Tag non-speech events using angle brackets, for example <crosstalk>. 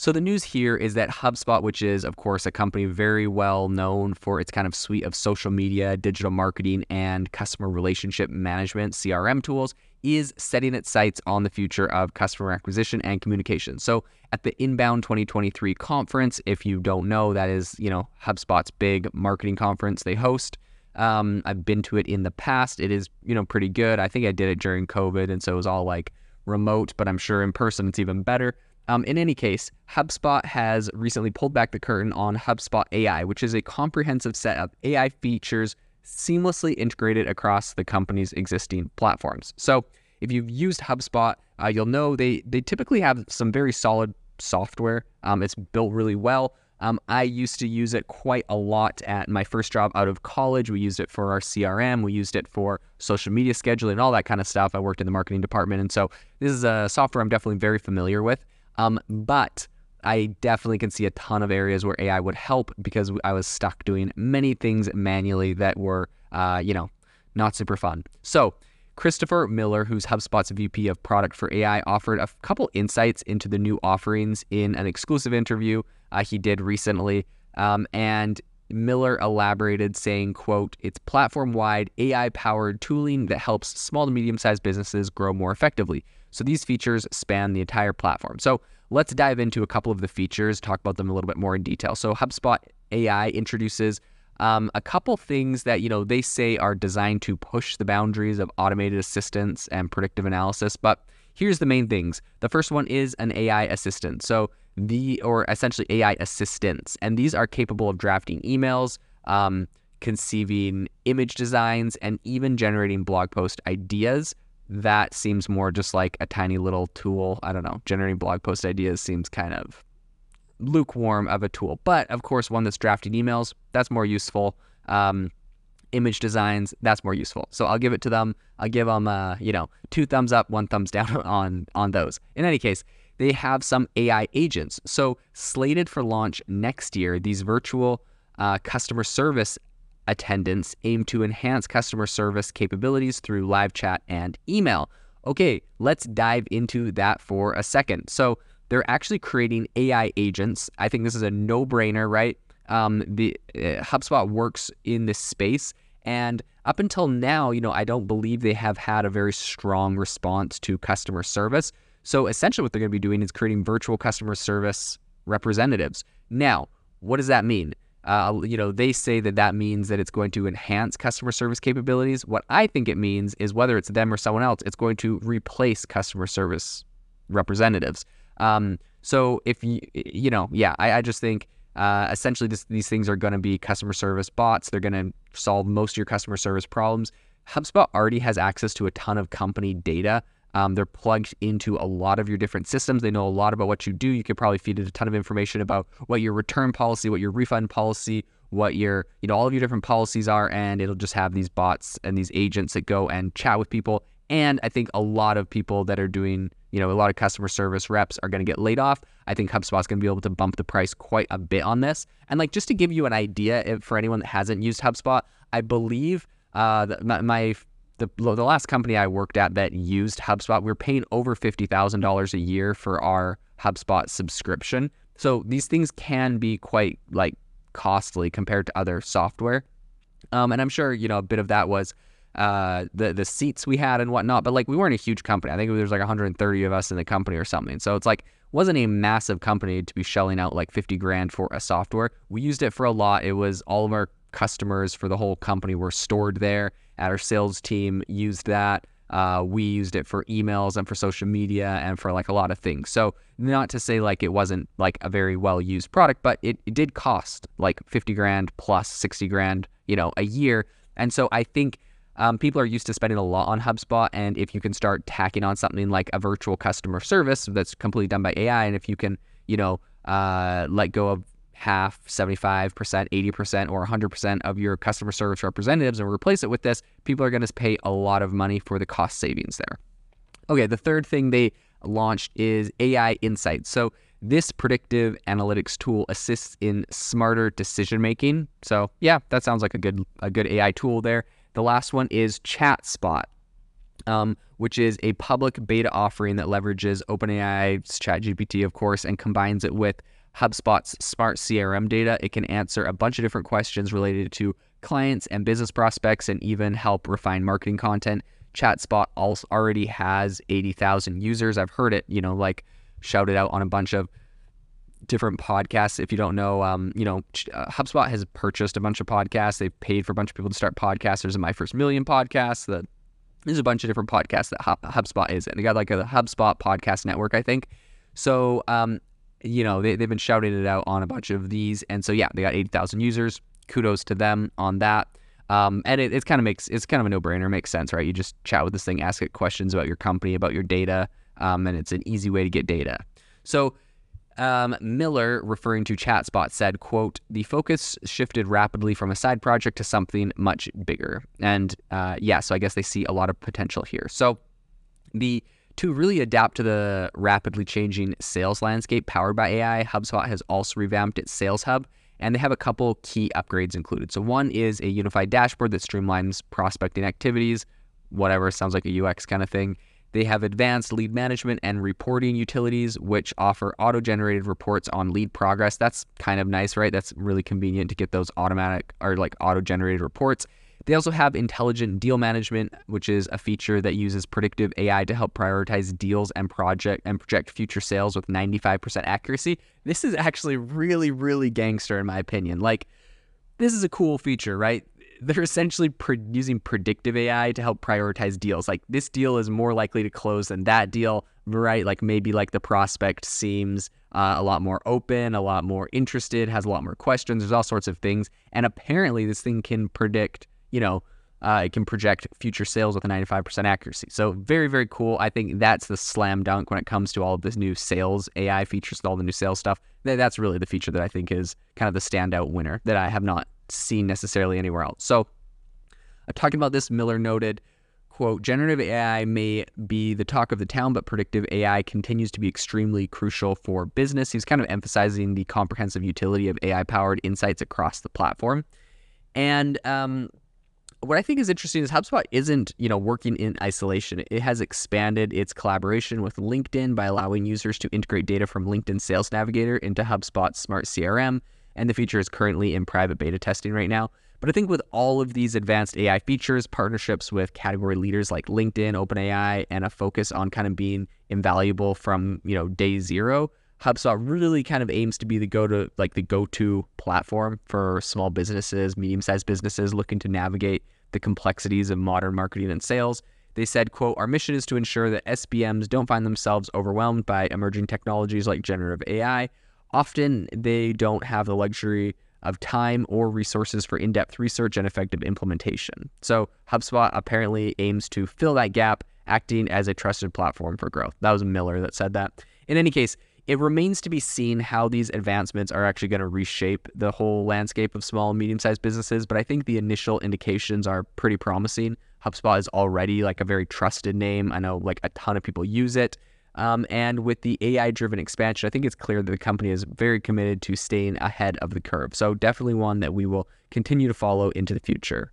So the news here is that HubSpot, which is of course a company very well known for its kind of suite of social media, digital marketing, and customer relationship management (CRM) tools, is setting its sights on the future of customer acquisition and communication. So at the Inbound 2023 conference, if you don't know, that is you know HubSpot's big marketing conference they host. Um, I've been to it in the past. It is you know pretty good. I think I did it during COVID, and so it was all like remote, but I'm sure in person it's even better. Um, in any case, HubSpot has recently pulled back the curtain on HubSpot AI, which is a comprehensive set of AI features seamlessly integrated across the company's existing platforms. So, if you've used HubSpot, uh, you'll know they they typically have some very solid software. Um, it's built really well. Um, I used to use it quite a lot at my first job out of college. We used it for our CRM, we used it for social media scheduling, all that kind of stuff. I worked in the marketing department, and so this is a software I'm definitely very familiar with. Um, but I definitely can see a ton of areas where AI would help because I was stuck doing many things manually that were, uh, you know, not super fun. So, Christopher Miller, who's HubSpot's VP of Product for AI, offered a couple insights into the new offerings in an exclusive interview uh, he did recently. Um, and Miller elaborated saying, quote, it's platform-wide AI-powered tooling that helps small to medium-sized businesses grow more effectively. So these features span the entire platform. So let's dive into a couple of the features, talk about them a little bit more in detail. So HubSpot AI introduces um, a couple things that you know they say are designed to push the boundaries of automated assistance and predictive analysis. But here's the main things. The first one is an AI assistant. So the or essentially AI assistants, and these are capable of drafting emails. Um, conceiving image designs and even generating blog post ideas that seems more just like a tiny little tool. I don't know. Generating blog post ideas seems kind of lukewarm of a tool. But of course, one that's drafting emails, that's more useful. Um, image designs, that's more useful. So I'll give it to them. I'll give them, uh, you know, two thumbs up, one thumbs down <laughs> on on those. In any case, they have some AI agents. So slated for launch next year, these virtual uh, customer service attendants aim to enhance customer service capabilities through live chat and email. Okay, let's dive into that for a second. So, they're actually creating AI agents. I think this is a no brainer, right? Um, the uh, HubSpot works in this space. And up until now, you know, I don't believe they have had a very strong response to customer service. So essentially, what they're going to be doing is creating virtual customer service representatives. Now, what does that mean? Uh, you know, they say that that means that it's going to enhance customer service capabilities. What I think it means is whether it's them or someone else, it's going to replace customer service representatives. Um, so if you, you know, yeah, I, I just think uh, essentially this, these things are going to be customer service bots. They're going to solve most of your customer service problems. HubSpot already has access to a ton of company data um, they're plugged into a lot of your different systems. They know a lot about what you do. You could probably feed it a ton of information about what your return policy, what your refund policy, what your, you know, all of your different policies are. And it'll just have these bots and these agents that go and chat with people. And I think a lot of people that are doing, you know, a lot of customer service reps are going to get laid off. I think HubSpot's going to be able to bump the price quite a bit on this. And like, just to give you an idea, if, for anyone that hasn't used HubSpot, I believe uh, my, my the the last company I worked at that used HubSpot, we were paying over fifty thousand dollars a year for our HubSpot subscription. So these things can be quite like costly compared to other software. Um, and I'm sure you know a bit of that was uh, the the seats we had and whatnot. But like we weren't a huge company. I think there was like 130 of us in the company or something. So it's like wasn't a massive company to be shelling out like 50 grand for a software. We used it for a lot. It was all of our customers for the whole company were stored there. Our sales team used that. Uh, we used it for emails and for social media and for like a lot of things. So not to say like it wasn't like a very well used product, but it, it did cost like 50 grand plus 60 grand, you know, a year. And so I think um, people are used to spending a lot on HubSpot. And if you can start tacking on something like a virtual customer service that's completely done by AI, and if you can, you know, uh, let go of half, 75%, 80%, or 100% of your customer service representatives and replace it with this, people are going to pay a lot of money for the cost savings there. Okay, the third thing they launched is AI Insights. So, this predictive analytics tool assists in smarter decision making. So, yeah, that sounds like a good a good AI tool there. The last one is ChatSpot. um, which is a public beta offering that leverages OpenAI's ChatGPT, of course, and combines it with HubSpot's smart CRM data. It can answer a bunch of different questions related to clients and business prospects and even help refine marketing content. ChatSpot also already has 80,000 users. I've heard it, you know, like shouted out on a bunch of different podcasts. If you don't know, um, you know, uh, HubSpot has purchased a bunch of podcasts. They've paid for a bunch of people to start podcasts. There's a My First Million podcast. That there's a bunch of different podcasts that HubSpot is, and they got like a HubSpot podcast network, I think. So, um, you know, they, they've been shouting it out on a bunch of these, and so yeah, they got eighty thousand users. Kudos to them on that. Um, and it, it kind of makes it's kind of a no brainer. Makes sense, right? You just chat with this thing, ask it questions about your company, about your data, um, and it's an easy way to get data. So um, Miller, referring to ChatSpot, said, quote, the focus shifted rapidly from a side project to something much bigger. And uh, yeah, so I guess they see a lot of potential here. So the to really adapt to the rapidly changing sales landscape powered by AI, HubSpot has also revamped its Sales Hub, and they have a couple key upgrades included. So one is a unified dashboard that streamlines prospecting activities, whatever sounds like a UX kind of thing. They have advanced lead management and reporting utilities, which offer auto generated reports on lead progress. That's kind of nice, right? That's really convenient to get those automatic or like auto generated reports. They also have intelligent deal management, which is a feature that uses predictive AI to help prioritize deals and project and project future sales with 95% accuracy. This is actually really, really gangster in my opinion. Like, this is a cool feature, right? they're essentially pre- using predictive AI to help prioritize deals. Like this deal is more likely to close than that deal, right? Like maybe like the prospect seems uh, a lot more open, a lot more interested, has a lot more questions. There's all sorts of things, and apparently this thing can predict, you know, uh, it can project future sales with a 95% accuracy. So very, very cool. I think that's the slam dunk when it comes to all of this new sales AI features and all the new sales stuff. That's really the feature that I think is kind of the standout winner that I have not seen necessarily anywhere else. So, uh, talking about this, Miller noted, quote, generative AI may be the talk of the town, but predictive AI continues to be extremely crucial for business. He's kind of emphasizing the comprehensive utility of AI powered insights across the platform. And um, what I think is interesting is HubSpot isn't, you know, working in isolation. It has expanded its collaboration with LinkedIn by allowing users to integrate data from LinkedIn Sales Navigator into HubSpot's Smart CRM and the feature is currently in private beta testing right now. But I think with all of these advanced AI features, partnerships with category leaders like LinkedIn, OpenAI, and a focus on kind of being invaluable from, you know, day zero, HubSpot really kind of aims to be the go to like the go-to platform for small businesses, medium-sized businesses looking to navigate the complexities of modern marketing and sales. They said, quote, our mission is to ensure that SBMs don't find themselves overwhelmed by emerging technologies like generative AI Often they don't have the luxury of time or resources for in depth research and effective implementation. So HubSpot apparently aims to fill that gap, acting as a trusted platform for growth. That was Miller that said that. In any case, it remains to be seen how these advancements are actually going to reshape the whole landscape of small and medium sized businesses, but I think the initial indications are pretty promising. HubSpot is already like a very trusted name. I know like a ton of people use it. Um, and with the AI driven expansion, I think it's clear that the company is very committed to staying ahead of the curve. So, definitely one that we will continue to follow into the future.